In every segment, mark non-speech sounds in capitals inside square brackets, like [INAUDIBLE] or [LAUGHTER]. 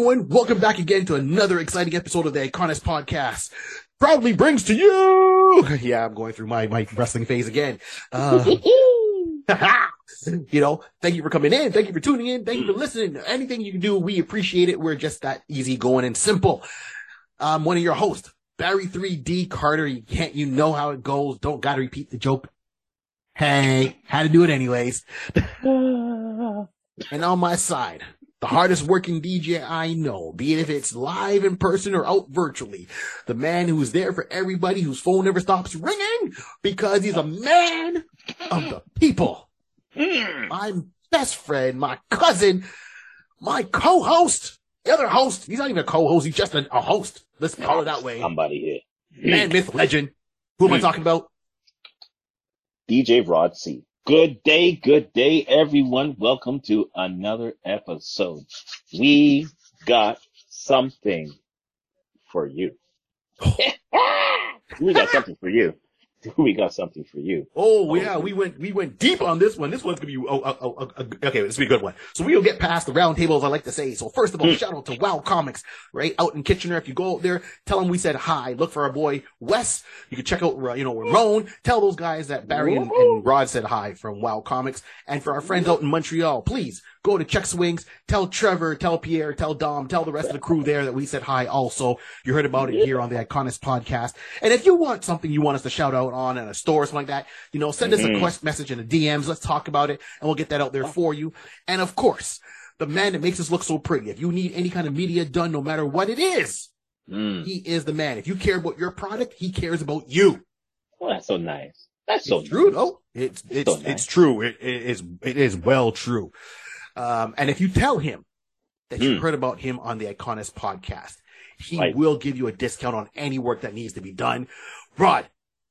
everyone. Welcome back again to another exciting episode of the Iconis Podcast. Proudly brings to you. [LAUGHS] Yeah, I'm going through my, my wrestling phase again. Uh, [LAUGHS] you know, thank you for coming in. Thank you for tuning in. Thank you for listening. Anything you can do, we appreciate it. We're just that easy going and simple. I'm one of your hosts, Barry 3D Carter. You can't, you know how it goes. Don't gotta repeat the joke. Hey, had to do it anyways. [LAUGHS] and on my side, the hardest working DJ I know, be it if it's live in person or out virtually. The man who's there for everybody whose phone never stops ringing because he's a man of the people. Hmm. My best friend, my cousin, my co-host, the other host. He's not even a co-host. He's just a, a host. Let's call it that way. Somebody here. Man, myth, legend. Who am I hmm. talking about? DJ Rod C. Good day, good day, everyone. Welcome to another episode. We got something for you. [LAUGHS] we got something for you. [LAUGHS] We got something for you. Oh yeah, we went we went deep on this one. This one's gonna be oh, oh, oh, oh, okay. This will be a good one. So we'll get past the round tables. I like to say. So first of all, Mm. shout out to Wow Comics right out in Kitchener. If you go out there, tell them we said hi. Look for our boy Wes. You can check out uh, you know Ramon. Tell those guys that Barry and, and Rod said hi from Wow Comics. And for our friends out in Montreal, please go to Check Swings. Tell Trevor, tell Pierre, tell Dom, tell the rest of the crew there that we said hi. Also, you heard about it here on the Iconis podcast. And if you want something you want us to shout out on in a store or something like that, you know, send us a Mhm. quest message in the DMs. Let's talk about it and we'll get that out there for you. And of course, the man that makes us look so pretty. If you need any kind of media done, no matter what it is, Mm. he is the man. If you care about your product, he cares about you. Well, that's so nice. That's so It's true, nice. though. It's it's So nice. it's true. It, it is it is well true. Um, and if you tell him that you Hmm. heard about him on the Iconis podcast, he Right. will give you a discount on any work that needs to be done. Rod,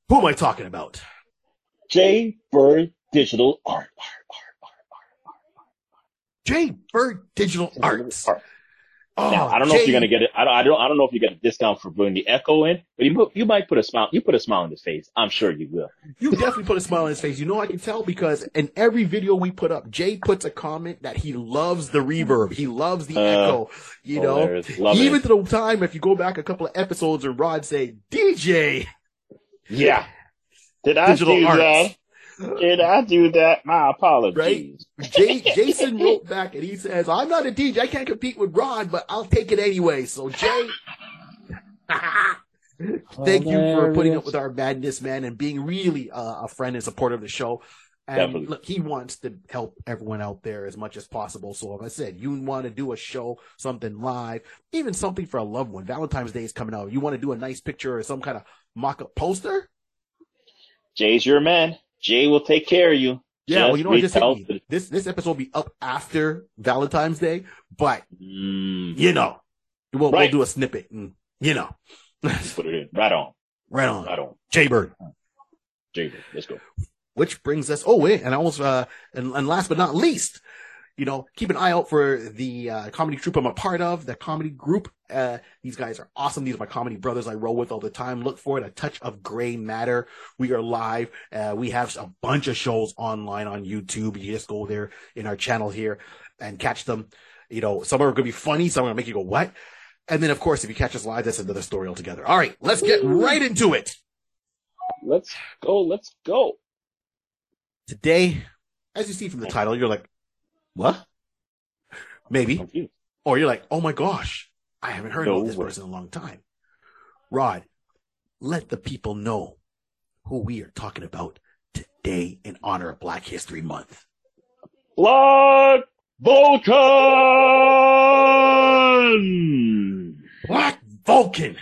who am I talking about? J Bird Digital Art. Art, art, art, J Bird Digital Arts. art. Oh, Now, I don't know if you're gonna get it. I don't. I don't. I don't know if you get a discount for putting the echo in, but you put- you might put a smile. You put a smile on his face. I'm sure you will. You definitely put a smile on his face. You know I can tell because in every video we put up, Jay puts a comment that he loves the reverb. He loves the Uh, echo. You know, even it. to the time if you go back a couple of episodes and Rod say, DJ, Yeah. Did I Digital do arts. that? Did I do that? My apologies. Jay, Jason wrote back and he says, I'm not a DJ. I can't compete with Rod, but I'll take it anyway. So Jay, [LAUGHS] thank you for putting up with our madness, man, and being really uh, a friend and supporter of the show. And Definitely. look, he wants to help everyone out there as much as possible. So, like I said, you want to do a show, something live, even something for a loved one. Valentine's Day is coming out. You want to do a nice picture or some kind of mock-up poster? Jay's your man. Jay will take care of you. Yeah, well, you know what just hit? This this episode will be up after Valentine's Day, but Mm, you know, we'll, Right. we'll do a snippet, and you know, put it in. Right on. right on, Right on. Jay Bird. Jay, let's go. Which brings us, oh wait, and I almost, uh, and, and last but not least, you know, keep an eye out for the uh, comedy troupe I'm a part of, the comedy group. Uh, these guys are awesome. These are my comedy brothers I roll with all the time. Look for it. A touch of gray matter. We are live. Uh, we have a bunch of shows online on YouTube. You just go there in our channel here and catch them. You know, some are going to be funny. Some are going to make you go, what? And then, of course, if you catch us live, that's another story altogether. All right, let's get right into it. Let's go. Let's go. Today, as you see from the title, you're like, what? Maybe. Or you're like, oh my gosh, I haven't heard No about this way. person in a long time. Rod, let the people know who we are talking about today in honor of Black History Month. Black Vulcan. Black Vulcan!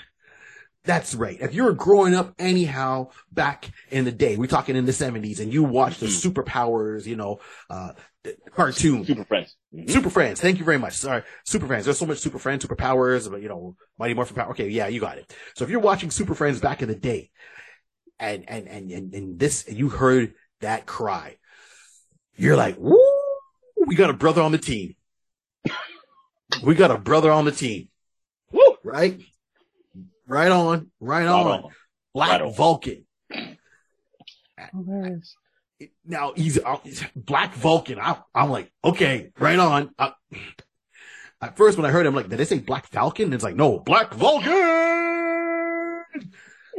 That's right. If you were growing up anyhow back in the day, we're talking in the 70s, and you watched the Mhm. superpowers, you know, uh, cartoon, Super friends. Mhm. Super Friends. Thank you very much. Sorry. Super Friends. There's so much Super Friends, Super Powers, but you know, Mighty Morphin Power. Okay. Yeah, you got it. So if you're watching Super Friends back in the day and, and, and, and, and this, and you heard that cry, you're like, woo, we got a brother on the team. We got a brother on the team, Woo. right? Right on. Right Right on. on. Black Right on. Vulcan. Now he's, uh, Black Vulcan. I, I'm like, okay, right on. Uh, At first, when I heard him, like, did they say Black Falcon? And it's like, no, Black Vulcan.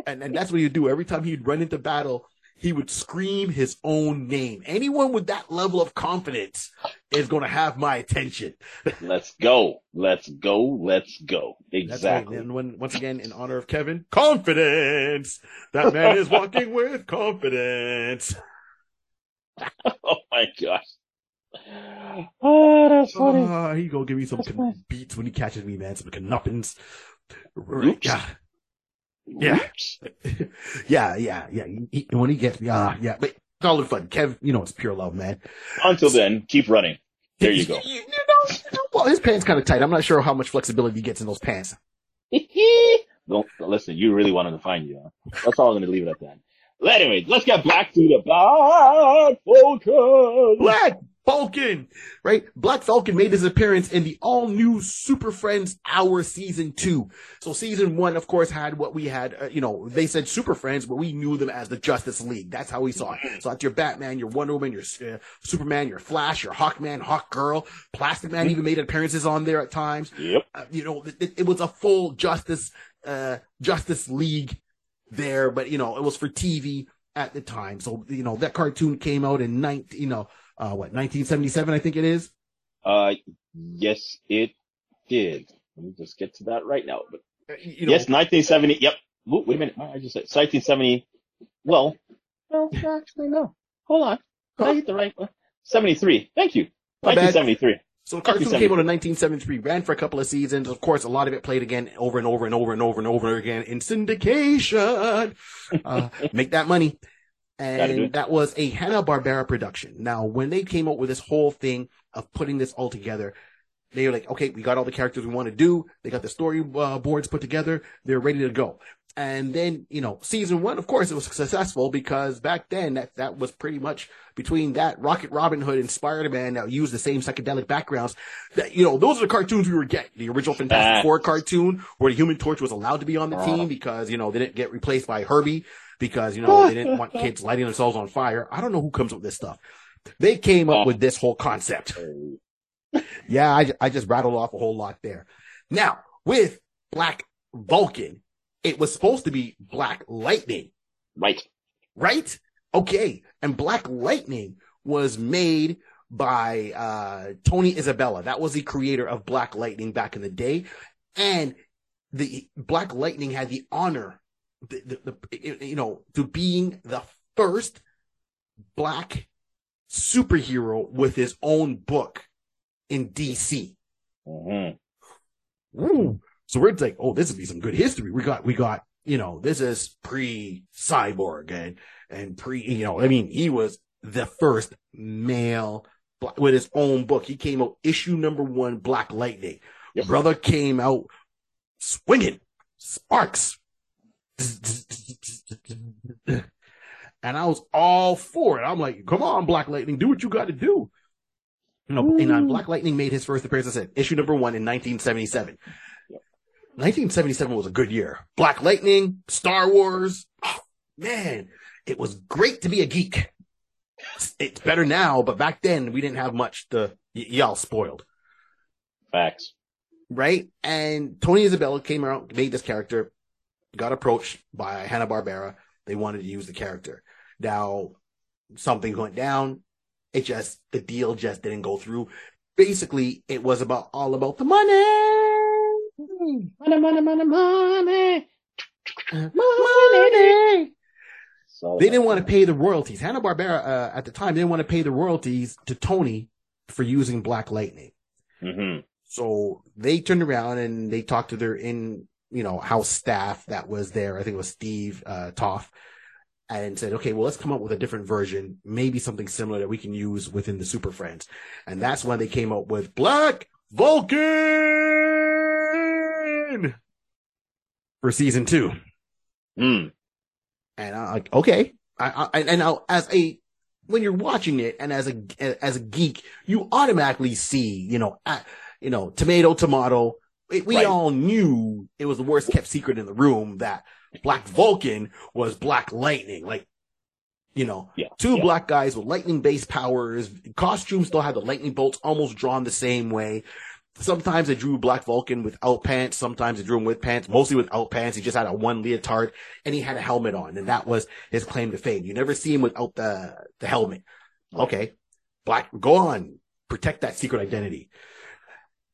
And and that's what he'd do every time he'd run into battle. He would scream his own name. Anyone with that level of confidence is going to have my attention. [LAUGHS] Let's go. Let's go. Let's go. That's right. Exactly. And when, once again, in honor of Kevin, confidence. That man is walking [LAUGHS] with confidence. [LAUGHS] oh my gosh. Oh, that's funny. Ah, he gonna give me some fine. beats when he catches me, man. Some knuppins. Oops. Yeah, Yeah. [LAUGHS] Yeah, yeah, yeah. He- he- when he gets me, ah, yeah. But it's all in fun. Kev, you know it's pure love, man. Until then, keep running. There you go. [LAUGHS] You know, well, his pants kind of tight. I'm not sure how much flexibility he gets in those pants. Don't listen. You really wanted to find you. Huh? That's all I'm going to leave it at that. Well, anyway, let's get back to the Black Vulcan. Black Falcon, right? Black Falcon made his appearance in the all new Super Friends Hour season two. So season one, of course, had what we had, uh, you know, they said Super Friends, but we knew them as the Justice League. That's how we saw it. So that's your Batman, your Wonder Woman, your uh, Superman, your Flash, your Hawkman, Hawk Girl, Plastic Man even made appearances on there at times. Yep. Uh, you know, it, it was a full Justice, uh, Justice League there, but you know, it was for TV at the time. So, you know, that cartoon came out in 19, you know, uh, what, 1977, I think it is. Uh, yes, it did. Let me just get to that right now. But Uh, You know, yes, 1970. Yep. Ooh, wait a minute. I just said 1970. Well, well, actually, no. Hold on. Did I hit the right one? 73. Thank you. My bad. 1973. So cartoon came out in 1973, ran for a couple of seasons. Of course, a lot of it played again over and over and over and over and over again in syndication. Uh, [LAUGHS] make that money. And that was a Hanna-Barbera production. Now, when they came up with this whole thing of putting this all together, they were like, okay, we got all the characters we want to do. They got the story uh, boards put together. They're ready to go. And then, you know, season one, of course, it was successful because back then that, that was pretty much between that Rocket Robin Hood and Spider-Man that used the same psychedelic backgrounds that, you know, those are the cartoons we were getting. The original Fantastic. Four cartoon where the Human Torch was allowed to be on the Uh. team because, you know, they didn't get replaced by Herbie because, you know, they didn't want [LAUGHS] kids lighting themselves on fire. I don't know who comes up with this stuff. They came up Uh. with this whole concept. [LAUGHS] Yeah, I, I just rattled off a whole lot there. Now, with Black Vulcan, it was supposed to be Black Lightning, Right. right? Okay. And Black Lightning was made by uh, Tony Isabella. That was the creator of Black Lightning back in the day. And the Black Lightning had the honor, the, the, the, you know, to being the first black superhero with his own book in DC. hmm Ooh. So we're like, oh, this would be some good history. We got, we got, you know, this is pre cyborg and, and pre, you know, I mean, he was the first male bla- with his own book. He came out issue number one, Black Lightning. Yep. Brother came out swinging sparks. And I was all for it. I'm like, come on, Black Lightning, do what you got to do. You know, and Black Lightning made his first appearance, I said, issue number one in 1977. Yep. 1977 was a good year. Black Lightning, Star Wars. Oh, man, it was great to be a geek. It's better now, but back then we didn't have much to, y- y'all spoiled, Facts. right? And Tony Isabella came out, made this character, got approached by Hanna-Barbera. They wanted to use the character. Now, something went down. It just, the deal just didn't go through. Basically, it was about, all about the money. Money, money, money, money. Money. So They didn't want to pay the royalties. Hanna Barbera uh, at the time didn't want to pay the royalties to Tony for using Black Lightning. hmm So they turned around and they talked to their in you know house staff that was there. I think it was Steve uh, Toth, and said, "Okay, well, let's come up with a different version, maybe something similar that we can use within the Super Friends." And that's when they came up with Black Vulcan for season two. Mm. And I'm like, okay. I, I, and now as a, when you're watching it and as a, as a geek, you automatically see, you know, uh, you know, tomato, tomato. We, we Right. all knew it was the worst kept secret in the room that Black Vulcan was Black Lightning. Like, you know, Yeah. two yeah. black guys with lightning based powers. Costumes still had the lightning bolts almost drawn the same way. Sometimes they drew Black Vulcan without pants. Sometimes they drew him with pants, mostly without pants. He just had a one leotard and he had a helmet on and that was his claim to fame. You never see him without the, the helmet. Okay. Black, go on, protect that secret identity.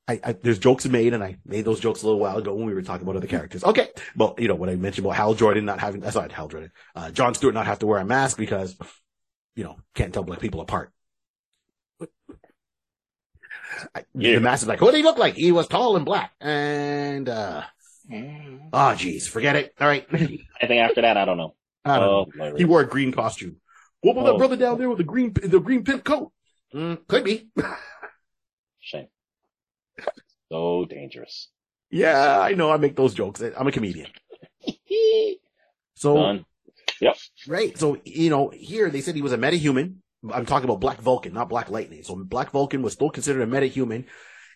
I, I, there's jokes made, and I made those jokes a little while ago when we were talking about other characters. Okay, well, you know what I mentioned about Hal Jordan not having, that's not Hal Jordan, uh, John Stewart not have to wear a mask because, you know, can't tell black people apart. I, Yeah. The mask is like, what did he look like? He was tall and black, and uh, oh, geez, forget it. All right, [LAUGHS] I think after that, I don't know. I don't oh, Larry. He wore a green costume. What about Oh. that brother down there with the green, the green pimp coat? Mm, could be. [LAUGHS] Shame. So dangerous. yeah, I know. I make those jokes. I'm a comedian. [LAUGHS] So Done. Yep. Right. So, you know, here they said he was a metahuman. I'm talking about Black Vulcan, not Black Lightning. So Black Vulcan was still considered a metahuman.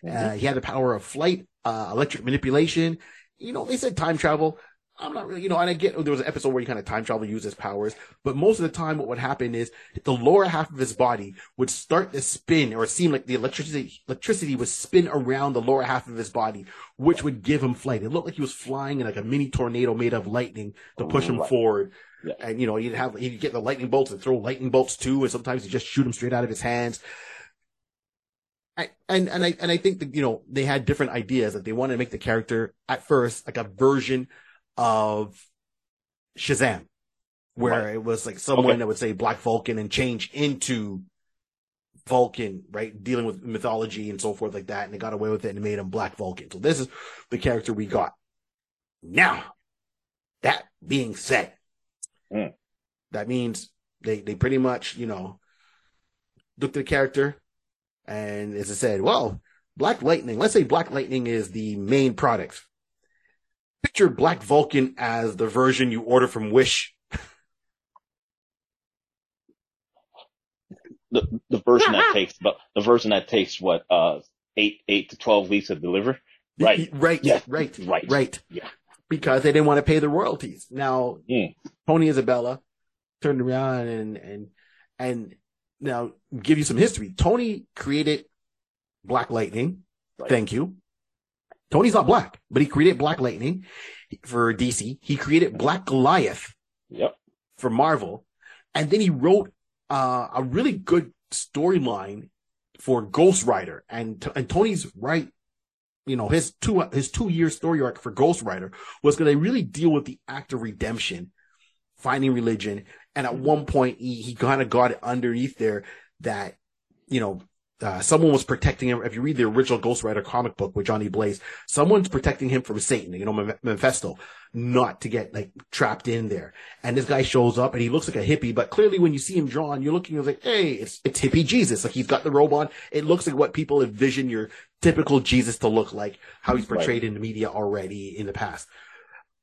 Uh, he had the power of flight, uh, electric manipulation. You know, they said time travel. I'm not really, you know, and I get there was an episode where he kind of time travel used his powers, but most of the time what would happen is the lower half of his body would start to spin or seem like the electricity, electricity would spin around the lower half of his body, which would give him flight. It looked like he was flying in like a mini tornado made of lightning to push him forward. Yeah. And, you know, he'd have, he'd get the lightning bolts and throw lightning bolts too, and sometimes he'd just shoot them straight out of his hands. I, and, and I, and I think that, you know, they had different ideas that they wanted to make the character at first like a version of Shazam, where Right. it was like someone Okay. that would say Black Vulcan and change into Vulcan, right? Dealing with mythology and so forth like that. And they got away with it and made him Black Vulcan. So this is the character we got. Now, that being said, Mm. that means they, they pretty much, you know, looked at the character and as I said, well, Black Lightning, let's say Black Lightning is the main product. Picture Black Vulcan as the version you order from Wish. [LAUGHS] The the version that [LAUGHS] takes but the version that takes what uh eight eight to twelve weeks to deliver. Right. Right. Yeah. Right. Right. Right. Yeah. Because they didn't want to pay the royalties. Now, Mm. Tony Isabella turned around and, and, and now give you some history. Tony created Black Lightning. Right. Thank you. Tony's not black, but he created Black Lightning for DC. He created Black Goliath Yep. for Marvel. And then he wrote uh, a really good storyline for Ghost Rider. And, and Tony's right. You know, his two, his two year story arc for Ghost Rider was going to really deal with the act of redemption, finding religion. And at one point he, he kind of got it underneath there that, you know, uh, someone was protecting him. If you read the original Ghost Rider comic book with Johnny Blaze, someone's protecting him from Satan, you know, Meph- Mephisto, not to get like trapped in there. And this guy shows up and he looks like a hippie, but clearly when you see him drawn, you're looking like, hey, it's, it's hippie Jesus. Like he's got the robe on. It looks like what people envision your typical Jesus to look like, how he's Right. portrayed in the media already in the past.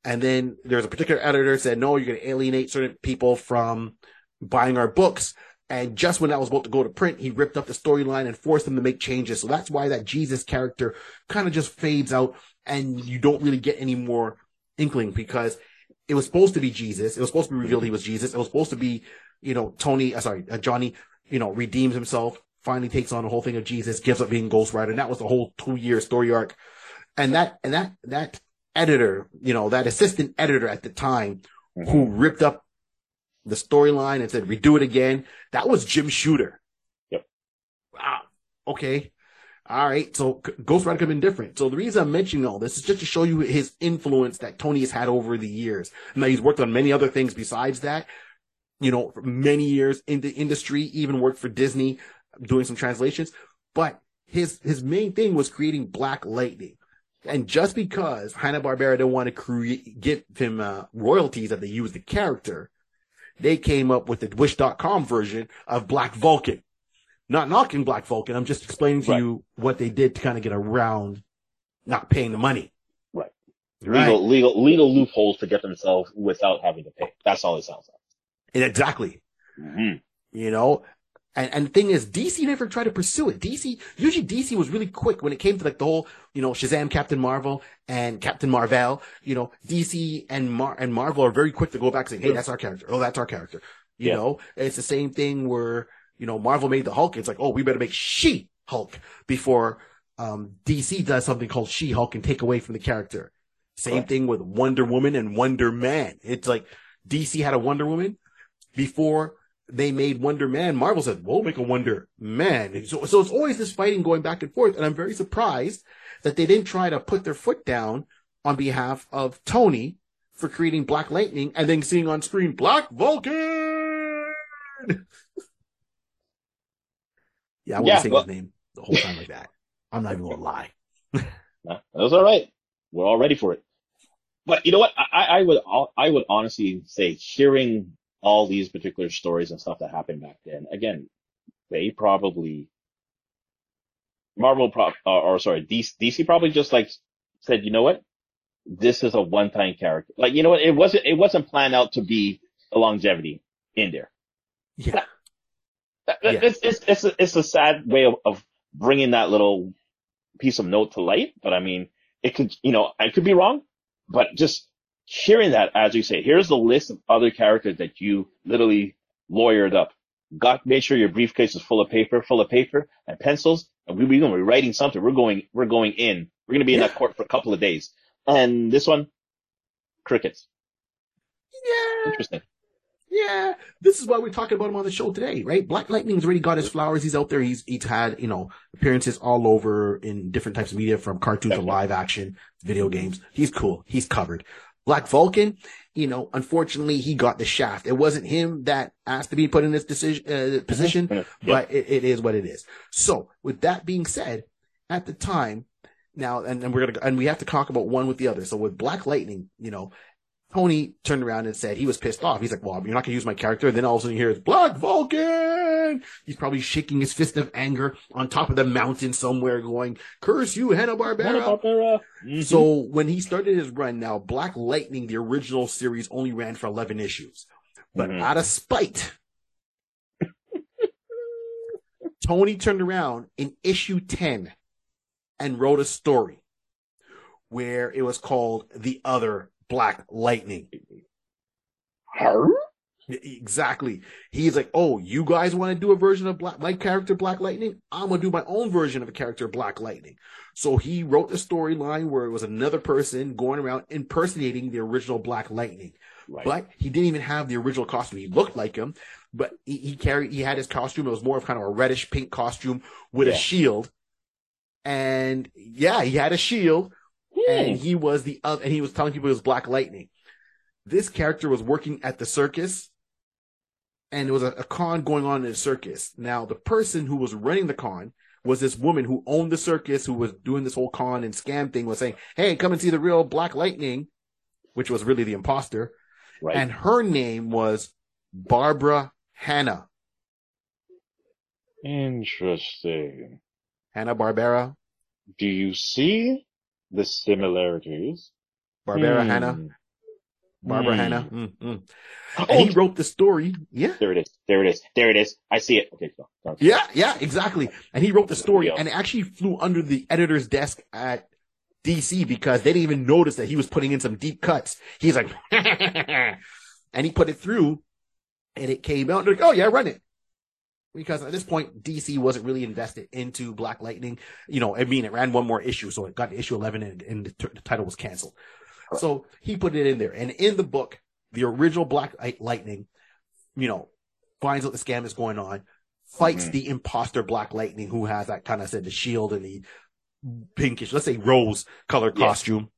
And then there's a particular editor said, no, you're going to alienate certain people from buying our books. And just when that was about to go to print, he ripped up the storyline and forced them to make changes. So that's why that Jesus character kind of just fades out and you don't really get any more inkling because it was supposed to be Jesus. It was supposed to be revealed he was Jesus. It was supposed to be, you know, Tony, uh, sorry, uh, Johnny, you know, redeems himself, finally takes on the whole thing of Jesus, gives up being Ghost Rider. And that was the whole two year story arc. And that, and that, that editor, you know, that assistant editor at the time who ripped up the storyline and said, redo it again. That was Jim Shooter. Yep. Wow. Okay. All right. So Ghost Rider could have been different. So the reason I'm mentioning all this is just to show you his influence that Tony has had over the years. Now he's worked on many other things besides that, you know, for many years in the industry, even worked for Disney doing some translations, but his, his main thing was creating Black Lightning. And just because Hanna-Barbera didn't want to create, give him, uh, royalties that they used the character, they came up with the Wish.com version of Black Vulcan. Not knocking Black Vulcan. I'm just explaining to Right. you what they did to kind of get around not paying the money. Right. Right. Legal legal legal loopholes to get themselves without having to pay. That's all it sounds like. exactly. like. hmm You know? And, and the thing is, DC never tried to pursue it. DC, usually DC was really quick when it came to like the whole, you know, Shazam, Captain Marvel, and Captain Marvel. You know, DC and Mar- and Marvel are very quick to go back and say, hey, that's our character. Oh, that's our character. You Yeah. know, it's the same thing where, you know, Marvel made the Hulk. It's like, oh, we better make She Hulk before um, DC does something called She-Hulk and take away from the character. Same thing with Wonder Woman and Wonder Man. It's like DC had a Wonder Woman before they made Wonder Man. Marvel said, "We'll make a Wonder Man." So, so it's always this fighting going back and forth, and I'm very surprised that they didn't try to put their foot down on behalf of Tony for creating Black Lightning and then seeing on screen Black Vulcan. [LAUGHS] yeah, I won't Yeah, say well- his name the whole time like that. I'm not even gonna lie. [LAUGHS] No, that's all right. We're all ready for it. But you know what? I, I would I would honestly say hearing all these particular stories and stuff that happened back then. Again, they probably Marvel pro or, or sorry DC, DC probably just like said, you know what? This is a one time character. Like you know what? It wasn't it wasn't planned out to be a longevity in there. Yeah, That-. It's, it's, it's, a, it's a sad way of, of bringing that little piece of note to light. But I mean, it could, you know, I could be wrong, but just hearing that, as you say, here's the list of other characters that you literally lawyered up. Got, made sure your briefcase is full of paper, full of paper and pencils. And we, we're going to be writing something. We're going, we're going in. We're going to be in Yeah. that court for a couple of days. And this one, crickets. yeah. Interesting. Yeah, this is why we're talking about him on the show today, right? Black Lightning's already got his flowers. He's out there. He's he's had you know appearances all over in different types of media, from cartoons to live action, video games. He's cool. He's covered. Black Vulcan, you know, unfortunately, he got the shaft. It wasn't him that asked to be put in this decision uh, position, Yeah. but it, it is what it is. So, with that being said, at the time, now, and, and we're gonna, and we have to talk about one with the other. So with Black Lightning, you know, Tony turned around and said he was pissed off. He's like, well, you're not going to use my character. And then all of a sudden you hear it's Black Vulcan. He's probably shaking his fist of anger on top of the mountain somewhere going, curse you, Hanna-Barbera. Hanna-Barbera. Mhm. So when he started his run now, Black Lightning, the original series only ran for 11 issues, but Mhm. out of spite, Tony turned around in issue 10 and wrote a story where it was called The Other Black Lightning. Her? Exactly. He's like, oh, you guys want to do a version of Black, my character Black Lightning? I'm gonna do my own version of a character Black Lightning. So he wrote the storyline where it was another person going around impersonating the original Black Lightning. Right. But he didn't even have the original costume. He looked like him, but he, he carried, he had his costume. It was more of kind of a reddish pink costume with a shield. And yeah, he had a shield and Hmm. he was the other, and he was telling people it was Black Lightning. This character was working at the circus, and there was a, a con going on in the circus. Now, the person who was running the con was this woman who owned the circus, who was doing this whole con and scam thing, was saying, "Hey, come and see the real Black Lightning," which was really the imposter, Right. and her name was Barbara Hanna. Interesting. Hanna Barbera, Do you see the similarities? Barbara Hmm. Hanna, Barbara Hmm. Hanna. Mm, mm. Oh, And he wrote the story. Yeah. there it is. There it is. There it is. I see it. Okay, go. go. Yeah, yeah, exactly. And he wrote the story and it actually flew under the editor's desk at DC because they didn't even notice that he was putting in some deep cuts. He's like, [LAUGHS] and he put it through and it came out and they're like, oh yeah, run it. Because at this point, DC wasn't really invested into Black Lightning. You know, I mean, it ran one more issue, so it got to issue 11 and, and the, t- the title was canceled. So he put it in there. And in the book, the original Black Lightning, you know, finds out the scam is going on, fights Mhm. the imposter Black Lightning who has that kind of said the shield and the pinkish, let's say rose color Yeah. costume.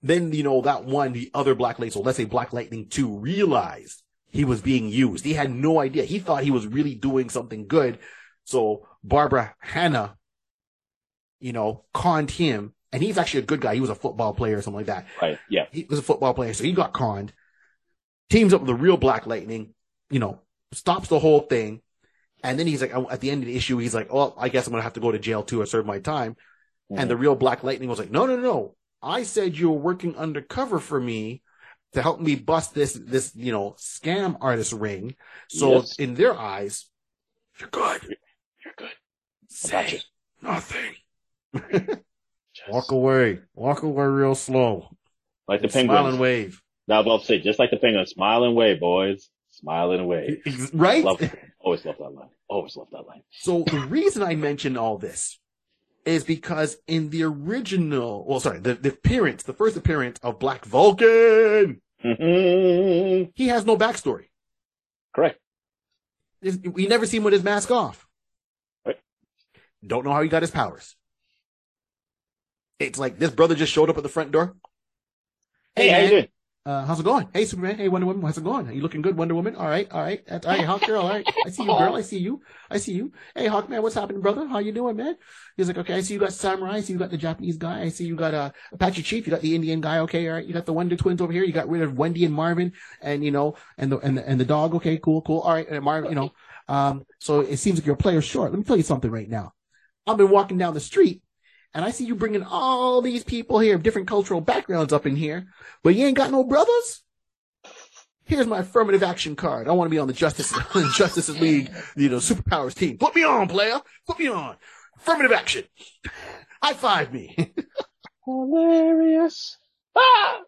Then, you know, that one, the other Black Lightning, so let's say Black Lightning 2 realized he was being used. He had no idea. He thought he was really doing something good. So Barbara Hanna, you know, conned him. And he's actually a good guy. He was a football player or something like that Right. Yeah. he was a football player, so he got conned. Teams up with the real Black Lightning, you know, stops the whole thing, and then he's like, uh, at the end of the issue, he's like, "Oh, I guess I'm gonna have to go to jail too or serve my time." And the mm. real Black Lightning was like, "No, no, no! I said you were working undercover for me to help me bust this, this, you know, scam artist ring. So Yes. in their eyes, you're good. You're good. Say nothing. Just [LAUGHS] Walk away. Walk away real slow. like the Smile and wave. Now, I'll say just like the penguin, smile and wave, boys. Smile and wave. Right? Love, always love that line. Always love that line. So the reason I mention all this is because in the original, well, sorry, the, the appearance, the first appearance of Black Vulcan, Mhm. he has no backstory. Correct. We never see him with his mask off. Right. Don't know how he got his powers. It's like this brother just showed up at the front door. Hey, how you man. Uh, how's it going? Hey, Superman. Hey, Wonder Woman. How's it going? Are you looking good, Wonder Woman? All right, all right. All right, Hawk Girl. All right. I see you, girl. I see you. I see you. Hey, Hawk Man. What's happening, brother? How you doing, man? He's like, okay. I see you got Samurai. I see you got the Japanese guy. I see you got uh, Apache Chief. You got the Indian guy. Okay, all right. You got the Wonder Twins over here. You got rid of Wendy and Marvin, and you know, and the and the, and the dog. Okay, cool, cool. All right, and Marvin. You know, um, so it seems like you're player short. Let me tell you something right now. I've been walking down the street. And I see you bringing all these people here, of different cultural backgrounds up in here, but you ain't got no brothers? Here's my affirmative action card. I want to be on the Justice [LAUGHS] Justice League, you know, superpowers team. Put me on, player. Put me on. Affirmative action. High five me. Hilarious. Ah!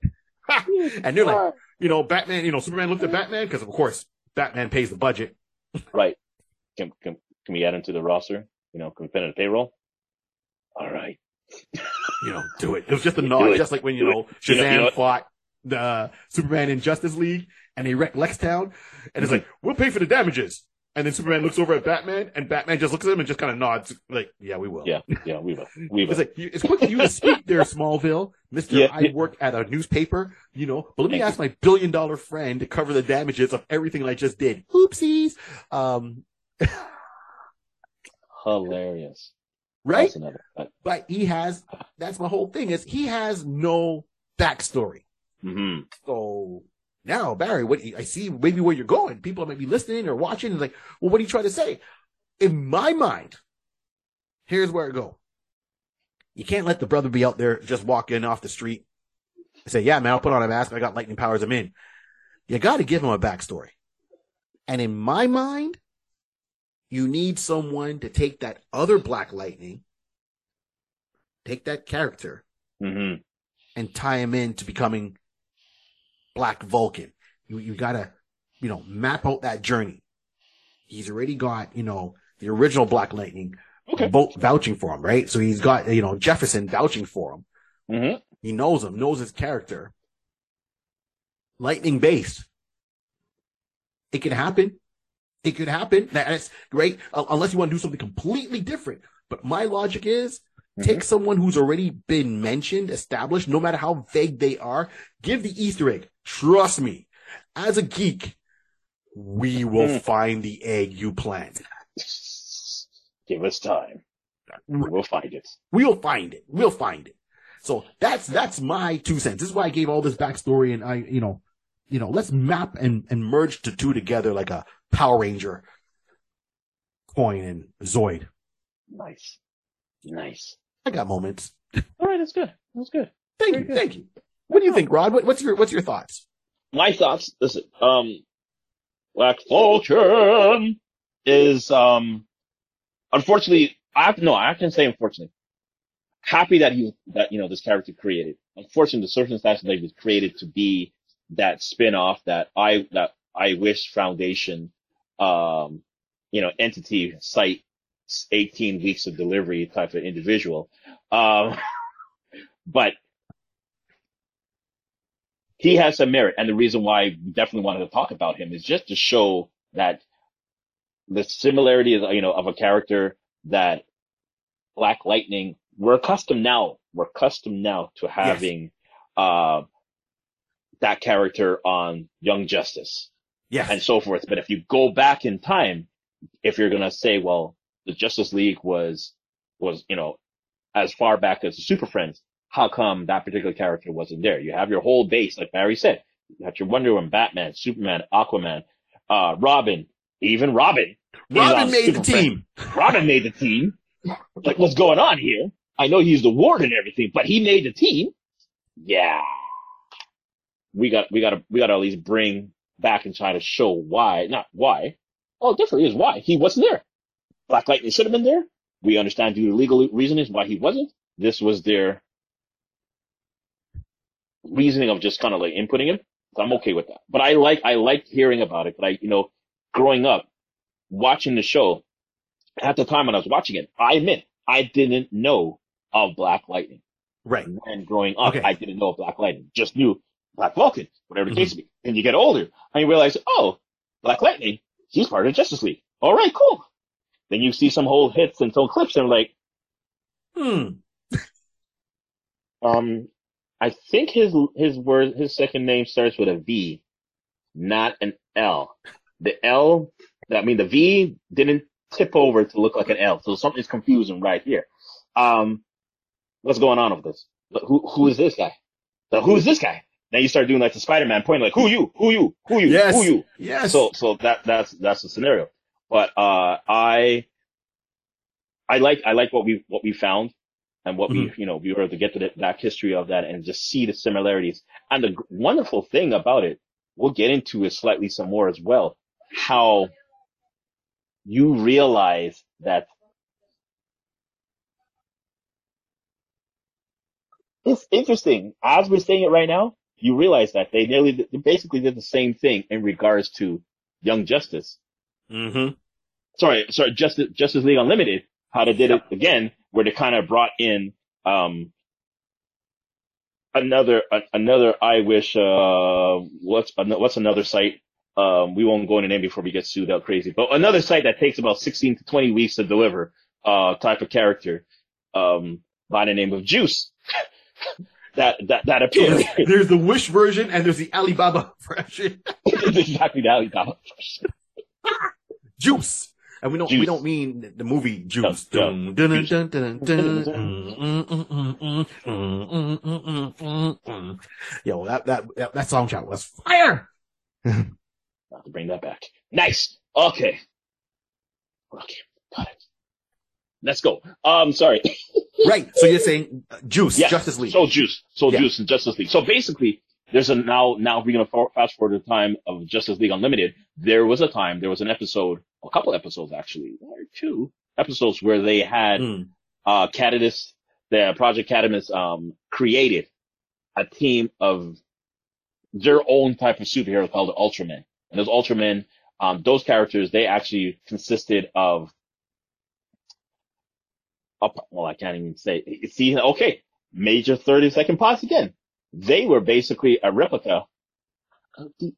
[LAUGHS] and they're like, you know, Batman, you know, Superman looked at Batman because of course Batman pays the budget. right. Can, can, can we add him to the roster? You know, can we put him in the payroll? All right. You know, do it. It was just [LAUGHS] a nod, just like when, you Do know, it. You know- Shazam you know- fought the Superman in Justice League and he wrecked Lextown. And Mm-hmm. it's like, we'll pay for the damages. And then Superman looks over at Batman and Batman just looks at him and just kind of nods like, yeah, we will. Yeah, yeah, we will. [LAUGHS] We will. It's like, you- it's quick for you to speak there, Smallville. Mister, Yeah, I yeah. work at a newspaper, you know, but let me Thank ask my billion dollar friend to cover the damages of everything I just did. Oopsies. Um, [LAUGHS] Hilarious. Right? Another. Uh, But he has, that's my whole thing is he has no backstory. hmm So now, Barry, what I see maybe where you're going. People might be listening or watching and like, well, what are you trying to say? In my mind, here's where I go. You can't let the brother be out there just walking off the street and say, yeah, man, I'll put on a mask. I got lightning powers. I'm in. You got to give him a backstory. And in my mind, you need someone to take that other Black Lightning, take that character hmm and tie him into becoming Black Vulcan. You you gotta, you know, map out that journey. He's already got, you know, the original Black Lightning Okay. vote vouching for him, right? So he's got, you know, Jefferson vouching for him. hmm He knows him, knows his character. Lightning based. It can happen. It could happen. That's great. uh, Unless you want to do something completely different. But my logic is take someone who's already been mentioned, established, no matter how vague they are, give the Easter egg. Trust me. As a geek, we will Mhm. find the egg you planted. Give us time. We'll find it. We'll find it. We'll find it. So that's that's my two cents. This is why I gave all this backstory and I, you know, you know, let's map and, and merge the two together like a Power Ranger coin and Zoid. Nice. Nice. I got moments. All right, that's good. That's good. Thank Very you. good. Thank you. What do you think, Rod? What, what's your what's your thoughts? My thoughts. Listen, um, Black Vulcan is um, unfortunately, I have no, I can say unfortunately, happy that he that you know this character created. Unfortunately, the circumstances that he was created to be that spin-off that I that I wish Foundation, um, you know, entity site, 18 weeks of delivery type of individual. Um, [LAUGHS] but he has some merit. And the reason why we definitely wanted to talk about him is just to show that the similarity of, you know, of a character that Black Lightning, we're accustomed now, we're accustomed now to having, uh, that character on Young Justice Yes. and so forth. But if you go back in time, if you're going to say, well, the Justice League was, was, you know, as far back as the Super Friends, how come that particular character wasn't there? You have your whole base, like Barry said. You got your Wonder Woman, Batman, Superman, Aquaman, uh, Robin, even Robin. Robin made the Super Friends. team. Robin made the team. Like, what's going on here? I know he's the ward and everything, but he made the team. Yeah. We got, we got to, we got to at least bring back and try to show why, not why. Oh, definitely is why. He wasn't there. Black Lightning should have been there. We understand due to legal reasons why he wasn't. This was their reasoning of just kind of like inputting him. So I'm okay with that. But I like, I like hearing about it. But I, you know, growing up, watching the show, at the time when I was watching it, I admit, I didn't know of Black Lightning. Right. And growing up, Okay. I didn't know of Black Lightning. Just knew Black Vulcan, whatever the Mm-hmm. case may be. And you get older and you realize, oh, Black Lightning, he's part of Justice League. All right, cool. Then you see some whole hits and some clips and like, Hmm. um, I think his his word his second name starts with a V, not an L. The L, I mean the V didn't tip over to look like an L, so something's confusing right here. Um, what's going on with this? Who who is this guy? Who is this guy? Then you start doing like the Spider-Man pointing like, who you, who you, who you, Yes. who you. Yes. So so that that's that's the scenario. But uh, I I like I like what we what we found and what we you know we were able to get to the back history of that and just see the similarities. And the wonderful thing about it, we'll get into it slightly some more as well. How you realize that it's interesting. As we're saying it right now, you realize that they nearly they basically did the same thing in regards to Young Justice mm-hmm. sorry, sorry, Justice, Justice League Unlimited, how they did it again, where they kind of brought in, um, another, a, another, I wish, uh, what's, what's another site? Um, we won't go into name before we get sued out crazy, but another site that takes about 16 to 20 weeks to deliver, uh, type of character, um, by the name of Juice that that that appears. Yeah, [LAUGHS] there's the Wish version and there's the Alibaba [LAUGHS] version. [LAUGHS] exactly the Alibaba version. Juice. And we don't juice. we don't mean the movie Juice. Yo, that that that, that song shot was fire. Have to bring that back. Nice. Okay. Okay. Got it. Let's go. Um, sorry. [LAUGHS] Right. So you're saying uh, Juice, Yeah. Justice League. So Juice. So Yeah. Juice and Justice League. So basically, there's a now, now we're going to fast forward to the time of Justice League Unlimited. There was a time, there was an episode, a couple episodes actually, one or two episodes where they had, Mm. uh, Catalyst, the Project Catalyst, um, created a team of their own type of superhero called the Ultimen. And those Ultimen, um, those characters, they actually consisted of, up, well, I can't even say, see, okay, major 30 second pause again. They were basically a replica of the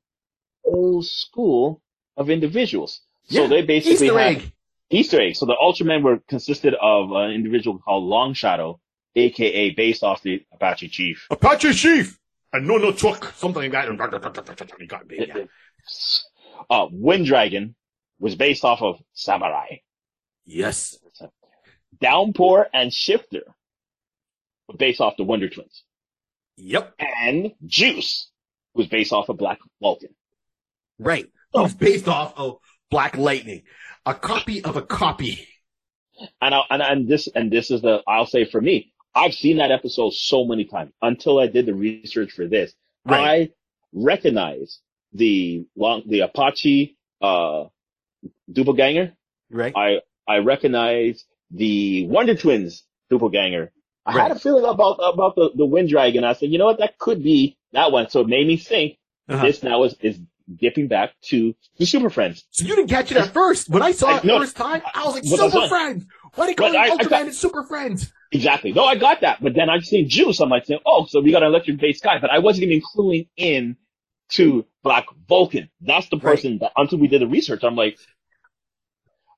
old school of individuals. So Yeah, they basically Easter had egg. Easter eggs. So the Ultimen were consisted of an individual called Long Shadow, aka based off the Apache Chief. Apache Chief. A no no truck. Something like that. You got me. Yeah. Uh, Wind Dragon was based off of Samurai. Yes. Downpour and Shifter were based off the Wonder Twins. Yep. And Juice was based off of Black Vulcan. Right. Oh. It's based off of Black Lightning. A copy of a copy. And, I, and and this and this is the I'll say for me, I've seen that episode so many times until I did the research for this. Right. I recognize the long the Apache uh doppelganger. Right. I I recognize the Wonder Twins doppelganger. I Right. had a feeling about about the, the Wind Dragon. I said, you know what, that could be that one. So it made me think Uh-huh. this now is is dipping back to the Super Friends. So you didn't catch it at first. When I saw I- it no. first time, I was like, Super Friends. Why they call it I Ultraman got- and Super Friends? Exactly. No, I got that. But then I seen Juice. I'm like saying, oh, so we got an electric based guy. But I wasn't even cluing in to Black Vulcan. That's the Right. person that until we did the research, I'm like,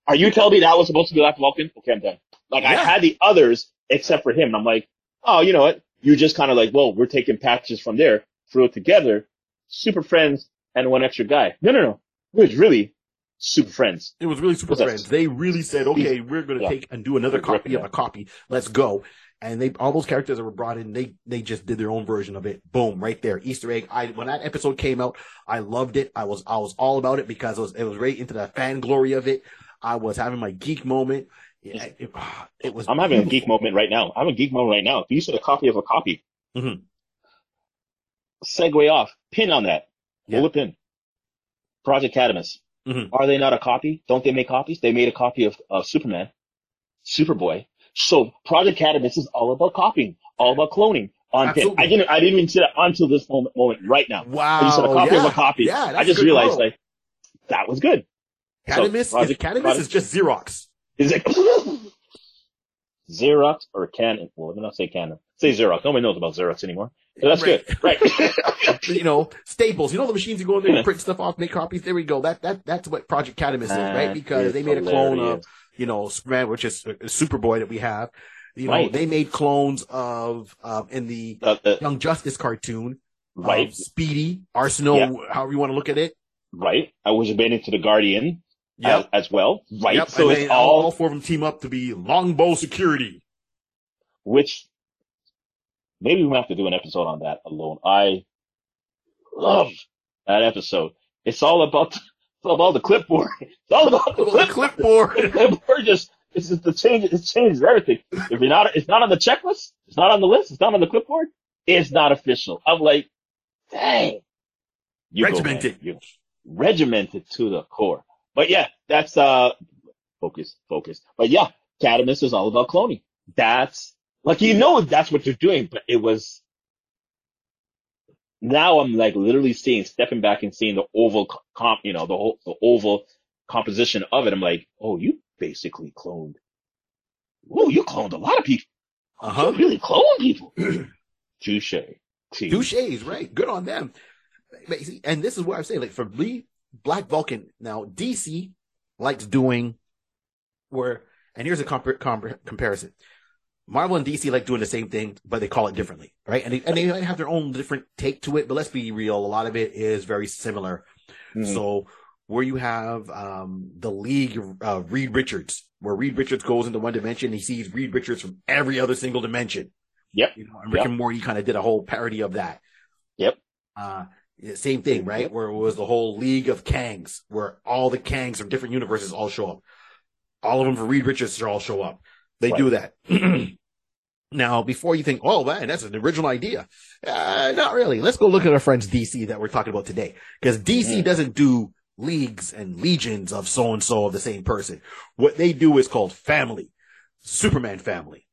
are you telling me that was supposed to be Black Vulcan? Okay, I'm done. Like I had the others except for him. And I'm like, oh, you know what? You're just kind of like, well, we're taking patches from there, throw it together, Super Friends and one extra guy. No, no, no. It was really Super Friends. It was really Super that? Friends. They really said, okay, we're going to Yeah. take and do another copy of a copy. Let's go. And they, all those characters that were brought in, they, they just did their own version of it. Boom, right there. Easter egg. I, when that episode came out, I loved it. I was, I was all about it because it was, it was right into the fan glory of it. I was having my geek moment. Yeah, it, it was. I'm having a geek moment right now. I'm a geek moment right now. If you said a copy of a copy, Mhm. segue off, pin on that. Yeah. Pull a pin. Project Cadmus. Mhm. Are they not a copy? Don't they make copies? They made a copy of, of Superman, Superboy. So Project Cadmus is all about copying, all about cloning on pin. I didn't, I didn't even see that until this moment, moment right now. Wow. you said a copy yeah. of a copy. Yeah, I just realized like, that was good. Cadmus, Project- is, Project- is just Xerox. Is it? [COUGHS] Xerox or Canon. Well, let me not say Canon. Say Xerox. Nobody knows about Xerox anymore. So that's Right. good. Right. [LAUGHS] you know, Staples. You know the machines you go in there and print stuff off, make copies. There we go. That that that's what Project Cadmus is, right? Because they made a clone of you know Superman, which is Superboy that we have. You know, Right. they made clones of um in the Uh, uh, Young Justice cartoon, right. Speedy, Arsenal, Yeah. however you want to look at it. Right. I was been into the Guardian Yep. as, as well. Right. Yep. So it's they, all, all, four of them team up to be Longbow Security. which maybe we have to do an episode on that alone. I love that episode. It's all about, it's all about the clipboard. [LAUGHS] It's all about the [LAUGHS] the clipboard. [LAUGHS] The clipboard just, it's just the change, it changes everything. If you're not, it's not on the checklist, it's not on the list, it's not on the clipboard, it's not official. I'm like, dang. You go. Regimented. You- regimented to the core. But yeah, that's, uh, focus, focus. But yeah, Cadmus is all about cloning. That's, like, you know, that's what they're doing, but it was, now I'm like literally seeing, stepping back and seeing the oval comp, you know, the whole, the oval composition of it. I'm like, oh, you basically cloned. Oh, you cloned a lot of people. Uh huh. really cloned people. [CLEARS THROAT] Touche. Touche. Touches, right? Good on them. But you see, And this is what I'm saying. Like for me, Black Vulcan. Now DC likes doing where, and here's a comp- com- comparison. Marvel and DC like doing the same thing, but they call it differently, right? And they, and they have their own different take to it. But let's be real, a lot of it is very similar. Mhm. So where you have um the League, uh, Reed Richards, where Reed Richards goes into one dimension, he sees Reed Richards from every other single dimension. Yep. You know, and Rick Yep. and Morty kind of did a whole parody of that. Yep. Uh, same thing, right? Where it was the whole League of Kangs, where all the Kangs from different universes all show up. All of them for Reed Richards all show up. They do that. [CLEARS THROAT] now, before you think, oh man, that's an original idea. Uh, not really. Let's go look at our friends DC that we're talking about today. Because DC Mhm. doesn't do leagues and legions of so and so of the same person. What they do is called family. Superman family.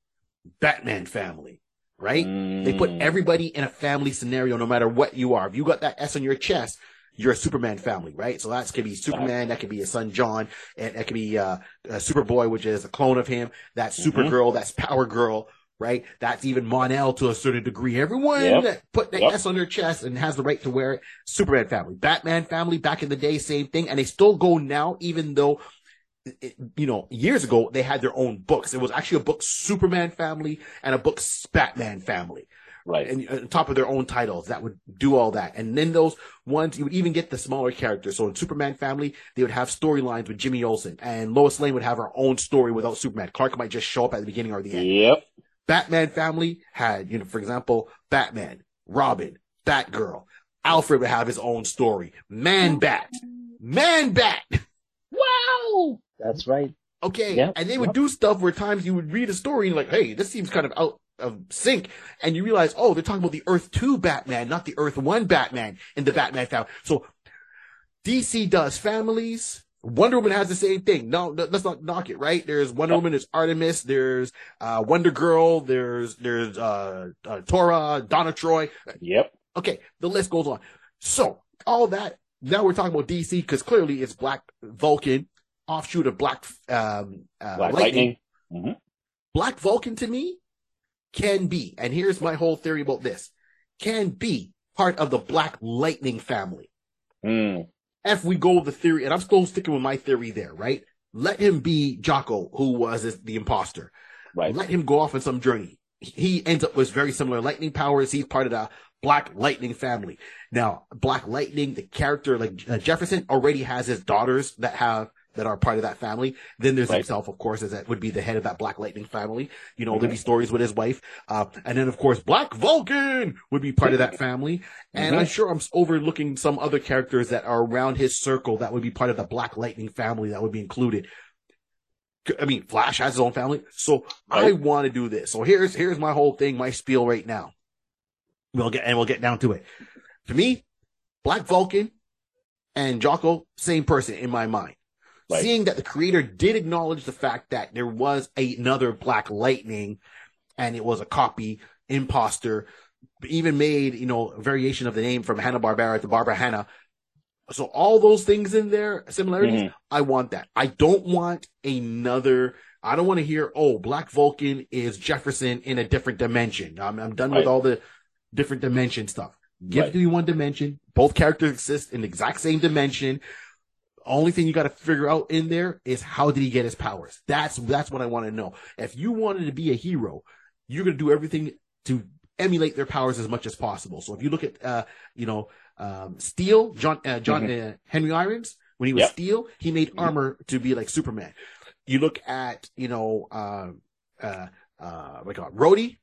Batman family. Right? They put Mm. everybody in a family scenario, no matter what you are. If you got that S on your chest, you're a Superman family, right? So that could be Superman, that could be his son John, and that could be uh, uh Superboy, which is a clone of him. That's Mhm. Supergirl, that's Power Girl, right? That's even Mon-El to a certain degree. Everyone Yep. that put that Yep. S on their chest and has the right to wear it. Superman family, Batman family, back in the day, same thing, and they still go now, even though you know, years ago they had their own books. It was actually a book Superman family and a book Batman family, Right. and on top of their own titles that would do all that. And then those ones you would even get the smaller characters. So in Superman family, they would have storylines with Jimmy Olsen, and Lois Lane would have her own story without Superman. Clark might just show up at the beginning or the end. Yep. Batman family had, you know, for example, Batman, Robin, Batgirl. Alfred would have his own story. Man Bat, Man Bat. Wow. That's right. Okay. Yep, And they would yep. do stuff where times you would read a story and like, hey, this seems kind of out of sync. And you realize, oh, they're talking about the Earth 2 Batman, not the Earth 1 Batman in the Batman family. So DC does families. Wonder Woman has the same thing. No, no, let's not knock it, right? There's Wonder. Woman, there's Artemis, there's uh, Wonder Girl, there's there's uh, uh Troia, Donna Troy. Yep. Okay, the list goes on. So all that. Now we're talking about DC because clearly it's Black Vulcan, offshoot of Black um, uh, Black Lightning. Lightning. Black Vulcan to me can be, and here's my whole theory about this, can be part of the Black Lightning family. Mm. If we go with the theory, and I'm still sticking with my theory there, right? Let him be Jocko, who was the imposter. Right. Let him go off on some journey. He ends up with very similar lightning powers. He's part of the Black Lightning family. Now, Black Lightning, the character like uh, Jefferson already has his daughters that have that are part of that family. Then there's Right. himself, of course, as that would be the head of that Black Lightning family. You know, Mhm. there'd be stories with his wife. Uh, and then of course, Black Vulcan would be part of that family. And Mhm. I'm sure I'm overlooking some other characters that are around his circle that would be part of the Black Lightning family that would be included. I mean, Flash has his own family. So I want to do this. So here's, here's my whole thing, my spiel right now. We'll get, and we'll get down to it. To me, Black Vulcan and Jocko, same person in my mind. Right. Seeing that the creator did acknowledge the fact that there was another Black Lightning and it was a copy, imposter, even made, you know, a variation of the name from Hanna-Barbera to Barbara Hanna. So all those things in there, similarities, Mhm. I want that. I don't want another I don't want to hear, oh, Black Vulcan is Jefferson in a different dimension. I'm, I'm done Right. with all the different dimension stuff. Give Right. me one dimension. Both characters exist in the exact same dimension. Only thing you got to figure out in there is how did he get his powers? That's that's what I want to know. If you wanted to be a hero, you're gonna do everything to emulate their powers as much as possible. So if you look at uh, you know, um, Steel, John uh, John uh, Henry Irons, when he was Yep. Steel, he made armor to be like Superman. You look at you know, uh, uh, uh, what do you call it, Rhodey,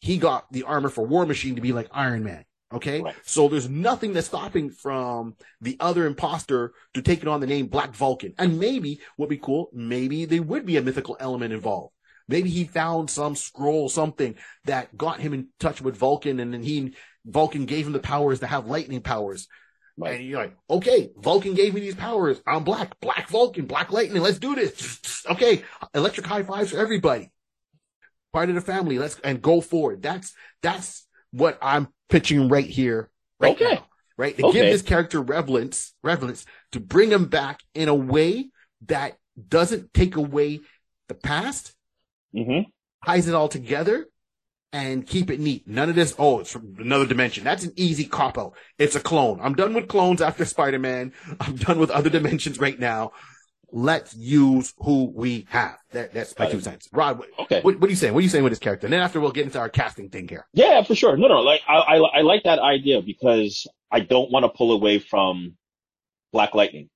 he got the armor for War Machine to be like Iron Man. Okay, Right. so there's nothing that's stopping from the other imposter to taking on the name Black Vulcan. And maybe would be cool. Maybe there would be a mythical element involved. Maybe he found some scroll, something that got him in touch with Vulcan, and then he Vulcan gave him the powers to have lightning powers. Right. And you're like, okay, Vulcan gave me these powers. I'm black, black Vulcan, black lightning. Let's do this. [SNIFFS] okay, electric high fives for everybody. Part of the family. Let's and go forward. That's that's what I'm pitching right here, right Okay. now. Right to give this character relevance, relevance to bring him back in a way that doesn't take away the past, Mm-hmm. ties it all together, and keep it neat. None of this. Oh, it's from another dimension. That's an easy cop out. It's a clone. I'm done with clones after [LAUGHS] Spider Man. I'm done with other dimensions right now. Let's use who we have. That, that's my two cents. Rod, what, Okay. what, what are you saying? What are you saying with this character? And then after we'll get into our casting thing here. Yeah, for sure. No, no, like I, I, I like that idea because I don't want to pull away from Black Lightning.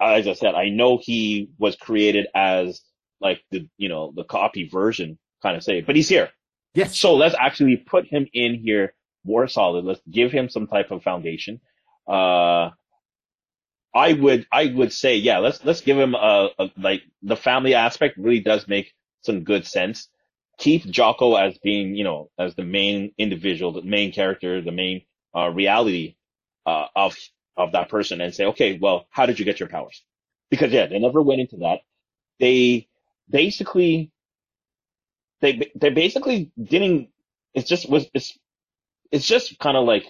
As I said, I know he was created as like the, you know, the copy version kind of say, but he's here. Yes. So let's actually put him in here more solid. Let's give him some type of foundation. Uh, I would, I would say, yeah, let's, let's give him a, a like the family aspect really does make some good sense. Keep Jocko as being, you know, as the main individual, the main character, the main, uh, reality, uh, of, of that person and say, okay, well, how did you get your powers? Because yeah, they never went into that. They basically, they, they basically didn't, it's just was, it's, it's just kind of like,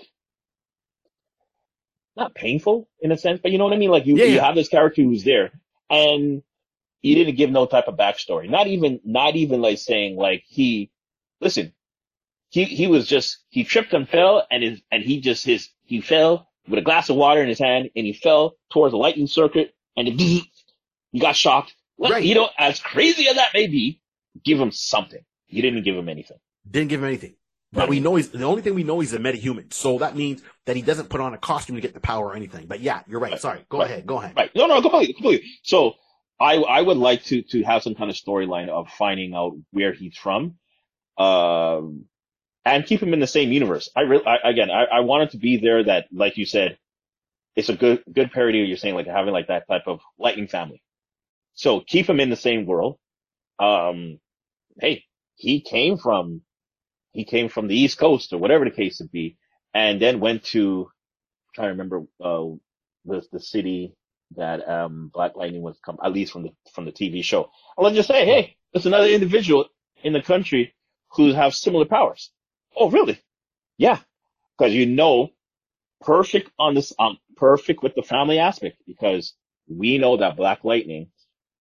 not painful in a sense, but you know what I mean? Like you, Yeah, you yeah. have this character who's there and he didn't give no type of backstory. Not even, not even like saying like he, listen, he, he was just, he tripped and fell and his, and he just, his, he fell with a glass of water in his hand and he fell towards a lightning circuit and it, he got shocked. Well, Right. You know, as crazy as that may be, give him something. You didn't give him anything. Didn't give him anything. But we know he's the only thing we know he's a metahuman. So that means that he doesn't put on a costume to get the power or anything. But yeah, you're right. Right. Sorry. Go Right. ahead. Go ahead. Right. No, no, completely, completely. So I, I would like to, to have some kind of storyline of finding out where he's from, um, and keep him in the same universe. I really, I, again, I, I want it to be there that, like you said, it's a good, good parody. You're saying like having like that type of lightning family. So keep him in the same world. Um, hey, he came from, he came from the East Coast or whatever the case would be, and then went to, I'm trying to remember, uh, the, the city that, um, Black Lightning was come, at least from the, from the TV show. And let's just say, hey, there's another individual in the country who have similar powers. Oh, really? Yeah. Cause you know, perfect on this, um, perfect with the family aspect because we know that Black Lightning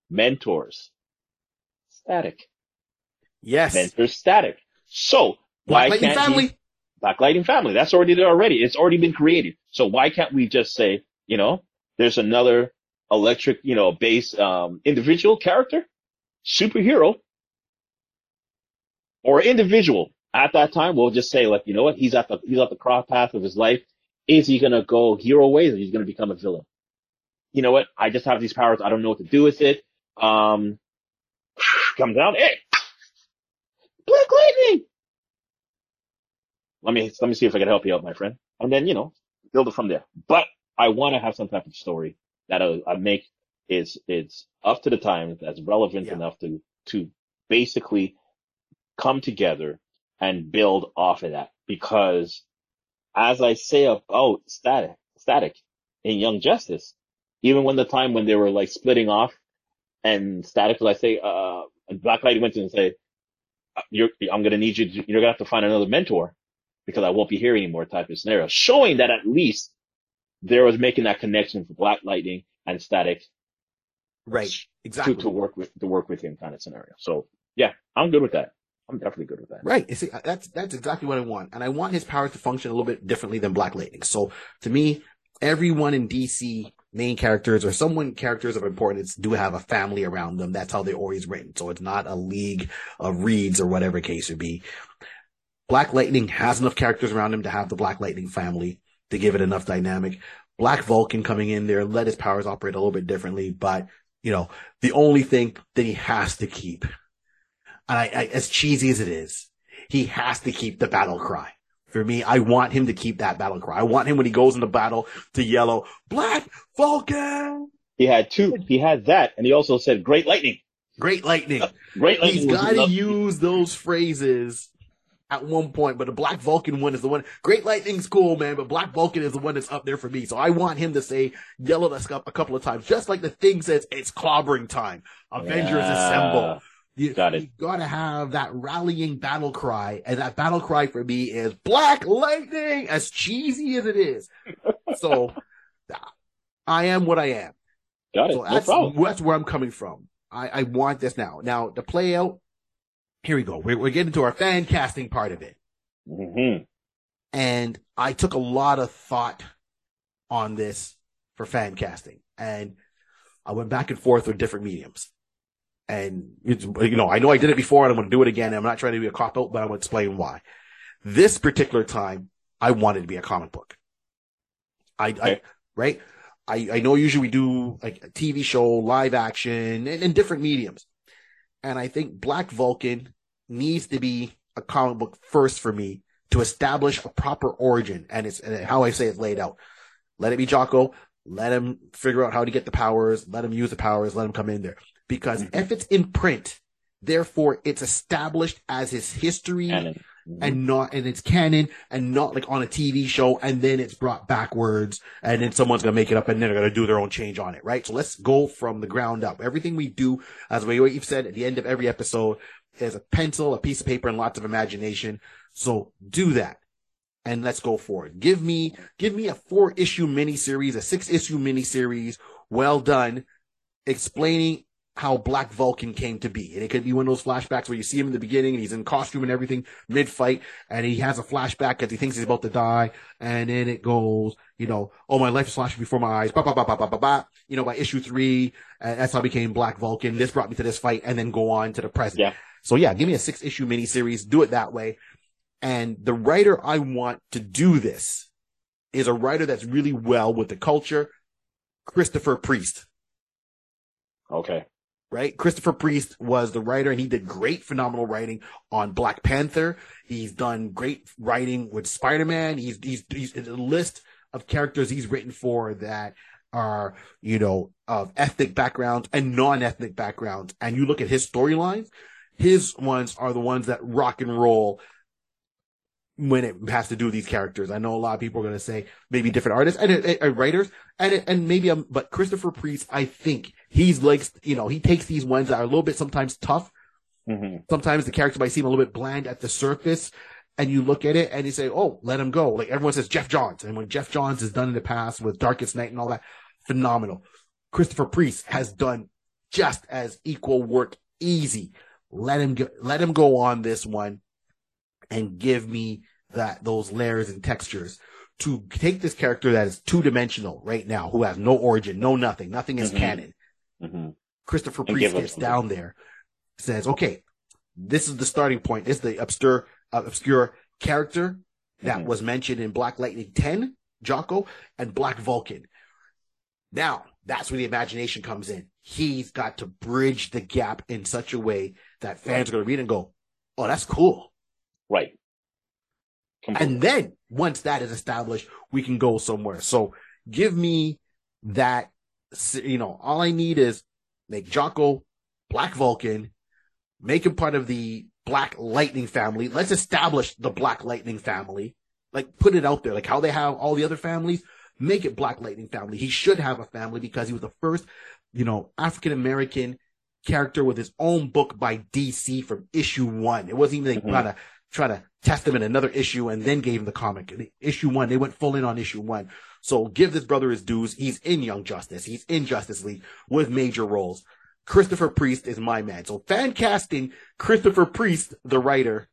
mentors static, Yes. mentors static. So why can't family. Black Lighting Family. That's already there already. It's already been created. So why can't we just say, you know, there's another electric, you know, base, um, individual character, superhero, or individual at that time. We'll just say like, you know what? He's at the, he's at the cross path of his life. Is he going to go hero ways or he's going to become a villain? You know what? I just have these powers. I don't know what to do with it. Um, [SIGHS] comes down. Hey, Black Lightning. Let me let me see if I can help you out, my friend. And then you know, build it from there. But I want to have some type of story that I, I make is it's up to the time that's relevant Yeah. enough to to basically come together and build off of that. Because as I say about static static in Young Justice, even when the time when they were like splitting off and static was I say uh Black Light went in and say you're, I'm going to need you to, you're going to have to find another mentor because I won't be here anymore type of scenario, showing that at least there was making that connection for Black Lightning and Static Right. Exactly. to work with to work with him kind of scenario. So yeah, I'm good with that. I'm definitely good with that. Right. See, uh, that's that's exactly what I want, and I want his powers to function a little bit differently than Black Lightning. So to me, everyone in DC main characters or someone characters of importance do have a family around them. That's how they're always written. So it's not a league of reeds or whatever case would be. Black Lightning has enough characters around him to have the Black Lightning family to give it enough dynamic. Black Vulcan coming in there, let his powers operate a little bit differently, but you know, the only thing that he has to keep, and I, I as cheesy as it is, he has to keep the battle cry. For me, I want him to keep that battle cry. I want him when he goes into battle to yellow, Black Vulcan! He had two. He had that, and he also said "Great Lightning." Great lightning. [LAUGHS] Great Lightning. He's got to use those phrases at one point, but the Black Vulcan one is the one. Great Lightning's cool, man, but Black Vulcan is the one that's up there for me. So I want him to say yellow that stuff a couple of times, just like the thing says it's clobbering time. Avengers Yeah. assemble. You, Got it. You gotta have that rallying battle cry, and that battle cry for me is Black Lightning, as cheesy as it is. So [LAUGHS] I am what I am. Got it. So no that's, problem. that's where I'm coming from. I, I want this now. Now, the play out, here we go. We're, we're getting to our fan casting part of it. hmm And I took a lot of thought on this for fan casting. And I went back and forth with different mediums. And, it's, you know, I know I did it before and I'm going to do it again. I'm not trying to be a cop out, but I'm going to explain why. This particular time, I wanted to be a comic book. I, I right? I, I know usually we do like a TV show, live action, and, and different mediums. And I think Black Vulcan needs to be a comic book first for me to establish a proper origin. And it's and how I say it's laid out. Let it be Jocko. Let him figure out how to get the powers. Let him use the powers. Let him come in there. Because Mhm. if it's in print, therefore it's established as his history Canon. Mhm. and not and it's canon and not like on a TV show and then it's brought backwards and then someone's gonna make it up and then they're gonna do their own change on it, right? So let's go from the ground up. Everything we do, as we you've said at the end of every episode, is a pencil, a piece of paper, and lots of imagination. So do that. And let's go forward. Give me give me a four issue miniseries, a six issue miniseries, well done, explaining how Black Vulcan came to be. And it could be one of those flashbacks where you see him in the beginning and he's in costume and everything mid fight and he has a flashback because he thinks he's about to die. And then it goes, you know, oh, my life is flashing before my eyes. Ba, ba, ba, ba, ba, ba, ba. You know, by issue three, uh, that's how I became Black Vulcan. This brought me to this fight and then go on to the present. Yeah. So yeah, give me a six issue miniseries. Do it that way. And the writer I want to do this is a writer that's really well with the culture, Christopher Priest Okay. Right? Christopher Priest was the writer and he did great, phenomenal writing on Black Panther. He's done great writing with Spider-Man. He's, he's, he's a list of characters he's written for that are, you know, of ethnic backgrounds and non-ethnic backgrounds. And you look at his storylines, his ones are the ones that rock and roll when it has to do with these characters. I know a lot of people are going to say maybe different artists and, and, and writers and, and maybe, um, but Christopher Priest, I think he's like, you know, he takes these ones that are a little bit sometimes tough. hmm Sometimes the character might seem a little bit bland at the surface and you look at it and you say, Oh, let him go. Like everyone says Geoff Johns. And when Geoff Johns has done in the past with Darkest Night and all that, phenomenal. Christopher Priest has done just as equal work easy. Let him go, let him go on this one and give me that, those layers and textures to take this character that is two dimensional right now, who has no origin, no nothing, nothing is Mhm. canon. Hmm Christopher And Priest gets down there, says, okay, this is the starting point. This is the obscure, uh, obscure character that Mhm. was mentioned in Black Lightning 10, Jocko, and Black Vulcan. Now, that's where the imagination comes in. He's got to bridge the gap in such a way that fans are going to read and go, oh, that's cool. Right. Completely. And then once that is established, we can go somewhere. So give me that, you know, all I need is make Jocko Black Vulcan, make him part of the Black Lightning family. Let's establish the Black Lightning family. Like put it out there, like how they have all the other families. Make it Black Lightning family. He should have a family because he was the first, you know, African American character with his own book by DC from issue one. It wasn't even like Mhm. trying to try to test him in another issue and then gave him the comic. Issue one, they went full in on issue one. So give this brother his dues. He's in Young Justice. He's in Justice League with major roles. Christopher Priest is my man. So fan casting Christopher Priest, the writer,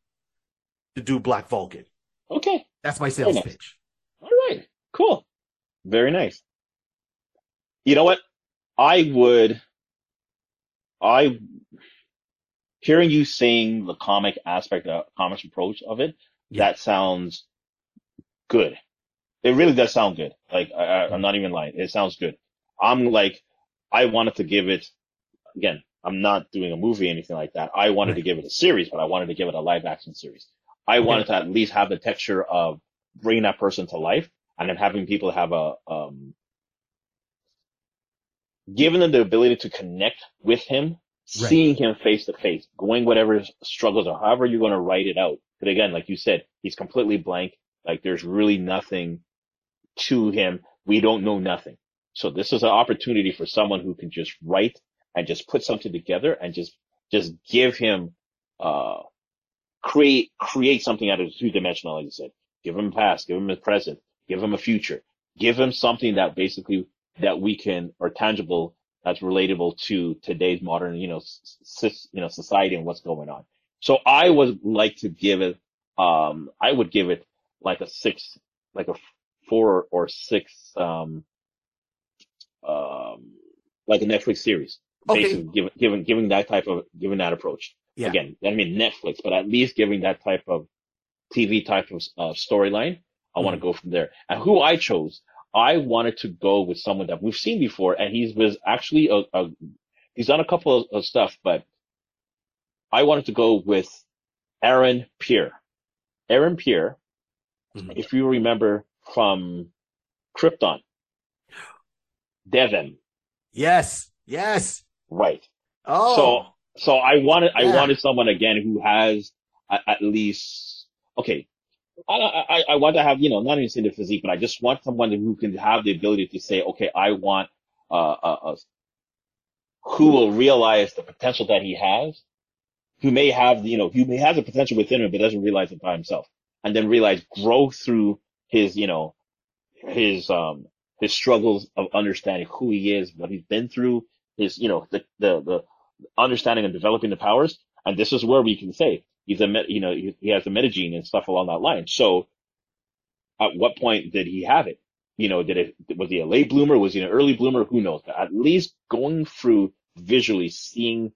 to do Black Vulcan. Okay. That's my sales nice. pitch. All right. Cool. Very nice. You know what? I would, I, hearing you saying the comic aspect, the comic approach of it, Yeah. that sounds good. It really does sound good. Like, I, I'm not even lying. It sounds good. I'm like, I wanted to give it, again, I'm not doing a movie or anything like that. I wanted to give it a series, but I wanted to give it a live action series. I wanted to at least have the texture of bringing that person to life and then having people have a, um, giving them the ability to connect with him, Right. seeing him face to face, going whatever struggles are, however you're going to write it out. But again, like you said, he's completely blank. Like there's really nothing to him. We don't know nothing. So this is an opportunity for someone who can just write and just put something together and just, just give him, uh, create, create something out of two dimensional, like you said. Give him a past, give him a present, give him a future, give him something that basically, that we can, or tangible, that's relatable to today's modern, you know, you know, society and what's going on. So I would like to give it, um, I would give it like a six, like a four or six, um, um, like a Netflix series. Okay. Basically, giving, giving, that type of, giving that approach. Yeah. Again, I mean Netflix, but at least giving that type of TV type of uh, storyline. I want to go from there. And who I chose, I wanted to go with someone that we've seen before, and he's was actually a, a he's done a couple of, of stuff, but I wanted to go with Aaron Pierre. Aaron Pierre, Mhm. if you remember from Krypton, Devon, Yes. Yes. right? Oh. So, so I wanted, I wanted someone again who has at least, okay. I, I, I want to have, you know, not even say the physique, but I just want someone who can have the ability to say, okay, I want, uh, uh, uh who will realize the potential that he has, who may have, you know, who may have the potential within him, but doesn't realize it by himself and then realize grow through his, you know, his, um, his struggles of understanding who he is, what he's been through, his, you know, the, the, the understanding and developing the powers. And this is where we can say he's a, you know, he, has a metagene and stuff along that line. So at what point did he have it? You know, did it, was he a late bloomer? Was he an early bloomer? Who knows? But at least going through visually seeing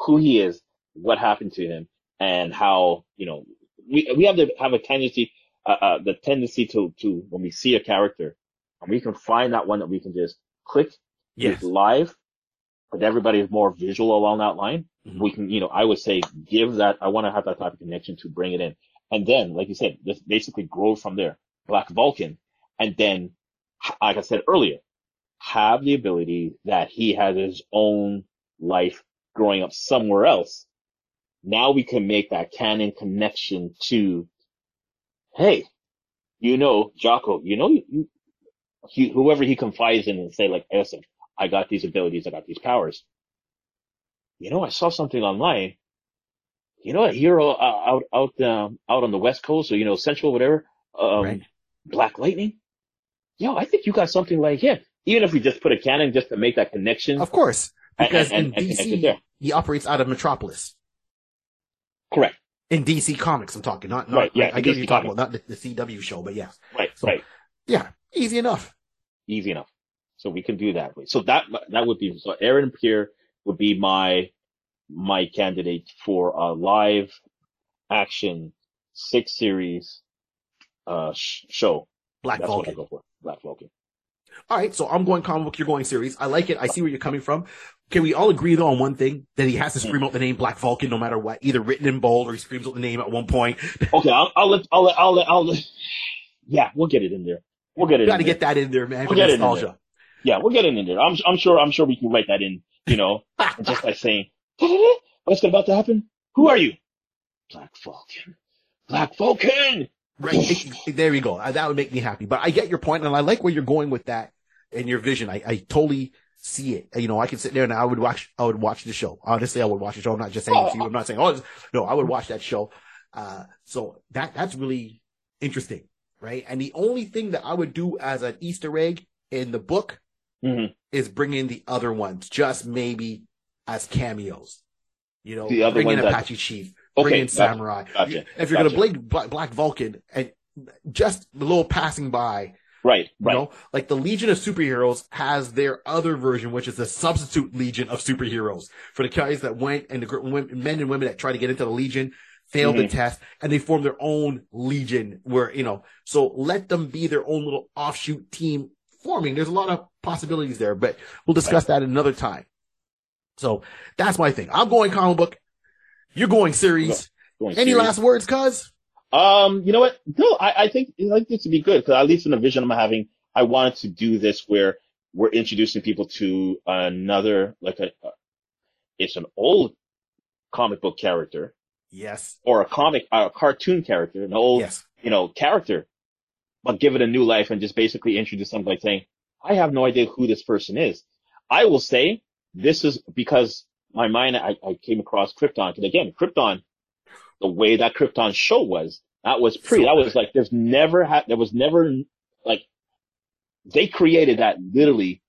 who he is, what happened to him and how, you know, we, we have to have a tendency, uh, uh, the tendency to, to, when we see a character and we can find that one that we can just click yes. live, but everybody is more visual along that line. Mhm. We can, you know, I would say give that, I want to have that type of connection to bring it in. And then, like you said, just basically grow from there. Black Vulcan. And then, like I said earlier, have the ability that he has his own life growing up somewhere else. Now we can make that canon connection to, hey, you know, Jocko, you know, you, he, whoever he confides in and say like, listen, I got these abilities, I got these powers. You know, I saw something online. You know, a hero uh, out, out, um, out on the West Coast or, you know, Central, whatever, um, Right. Black Lightning. Yo, I think you got something like him. Even if we just put a canon just to make that connection. Of course. Because and- in and connect it DC, he operates out of Metropolis. Correct. In DC Comics, I'm talking. Not, not Right, yeah, I, in get you're talking about, not the, the CW show, but yeah. Right, So- right. Yeah. Easy enough. Easy enough. So we can do that. way. So that, that would be, so Aaron Pierre would be my, my candidate for a live action six series, uh, sh- show. Black That's Vulcan. what I go for. Black Vulcan. All right, so I'm going comic book, you're going series. I like it. I see where you're coming from. Can we all agree though on one thing that he has to scream out the name Black Vulcan no matter what, either written in bold or he screams out the name at one point. [LAUGHS] Okay. I'll, I'll let, I'll let, I'll let, I'll let, yeah, we'll get it in there. We'll get it got to get that in there, man, We'll get it in nostalgia. Yeah, we'll get it in there. I'm, I'm sure, I'm sure we can write that in, you know, [LAUGHS] just by saying, what's about to happen? Who are you? Black Falcon. Black Falcon! Right. There you go. Uh, That would make me happy. But I get your point, and I like where you're going with that and your vision. I, I totally see it. You know, I can sit there and I would watch. I would watch the show. Honestly, I would watch the show. I'm not just saying it to you. I'm not saying oh no. I would watch that show. Uh, so that that's really interesting. right? And the only thing that I would do as an Easter egg in the book Mhm. is bring in the other ones, just maybe as cameos. You know, The other bring in ones that- Apache Chief, bring Okay, in Samurai. gotcha, If you're gotcha. gonna blade Black, Black Vulcan and just a little passing by, Right, you right. know, like the Legion of Superheroes has their other version, which is the substitute Legion of Superheroes for the guys that went and the women, men and women that try to get into the Legion, failed the Mhm. test, and they form their own Legion where, you know, so let them be their own little offshoot team forming. There's a lot of possibilities there, but we'll discuss that another time. So that's my thing. I'm going comic book. You're going series. Going Any serious. last words, cuz? Um, you know what? No, I, I think I think this would be good because at least in the vision I'm having, I wanted to do this where we're introducing people to another like a, a it's an old comic book character Yes. or a comic a cartoon character, an old Yes. you know character, but give it a new life and just basically introduce them by saying, I have no idea who this person is. I will say this is because my mind I, I came across Krypton because again Krypton the way that Krypton show was, that was pre, that was like, there's never had, there was never, like, they created that literally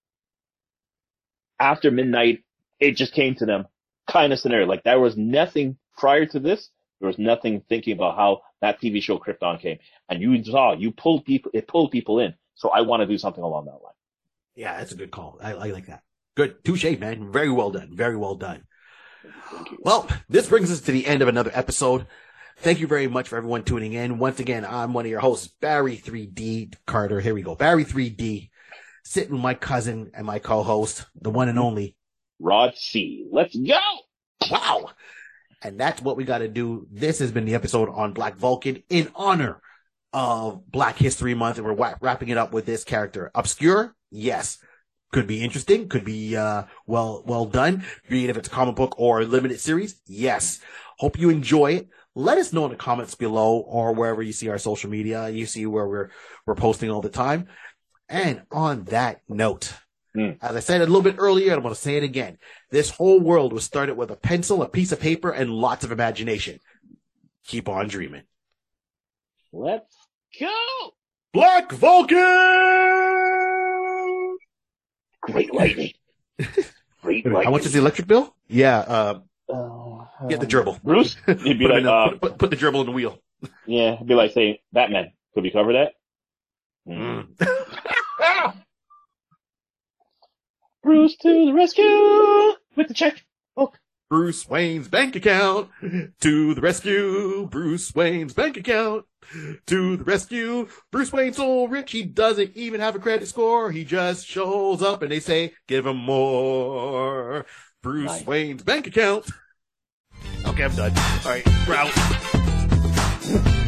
after midnight, it just came to them kind of scenario. Like there was nothing prior to this. There was nothing thinking about how that TV show Krypton came. And you saw, you pulled people, it pulled people in. So I want to do something along that line. Yeah, that's a good call. I, I like that. Good. Touche, man. Very well done. Very well done. Well, this brings us to the end of another episode. Thank you very much for everyone tuning in. Once again, I'm one of your hosts, Barry 3D Carter. Here we go. Barry 3D, sitting with my cousin and my co-host, the one and only. Rod C. Let's go! Wow. And that's what we got to do. This has been the episode on Black Vulcan in honor of Black History Month. And we're wrapping it up with this character. Obscure? Yes. Could be interesting. Could be, uh, well, well done. Be it if it's a comic book or a limited series. Yes. Hope you enjoy it. Let us know in the comments below or wherever you see our social media. You see where we're, we're posting all the time. And on that note, Hmm. as I said a little bit earlier, and I'm going to say it again. This whole world was started with a pencil, a piece of paper, and lots of imagination. Keep on dreaming. Let's go! Black Vulcan! Great lightning. [LAUGHS] Great lightning. How much is the electric bill? Yeah, uh, Uh, get the gerbil. Bruce? [LAUGHS] You'd be Put, like, the- uh, put, put, the gerbil in the wheel. yeah, it'd be like saying, Batman, could we cover that? Mm. [LAUGHS] Bruce to the rescue with the check. Bruce Wayne's bank account to the rescue. Bruce Wayne's bank account to the rescue. Bruce Wayne's so rich he doesn't even have a credit score. He just shows up and they say, give him more. Bruce Nice. Wayne's bank account. Okay, I'm done. All right, we're out. [LAUGHS]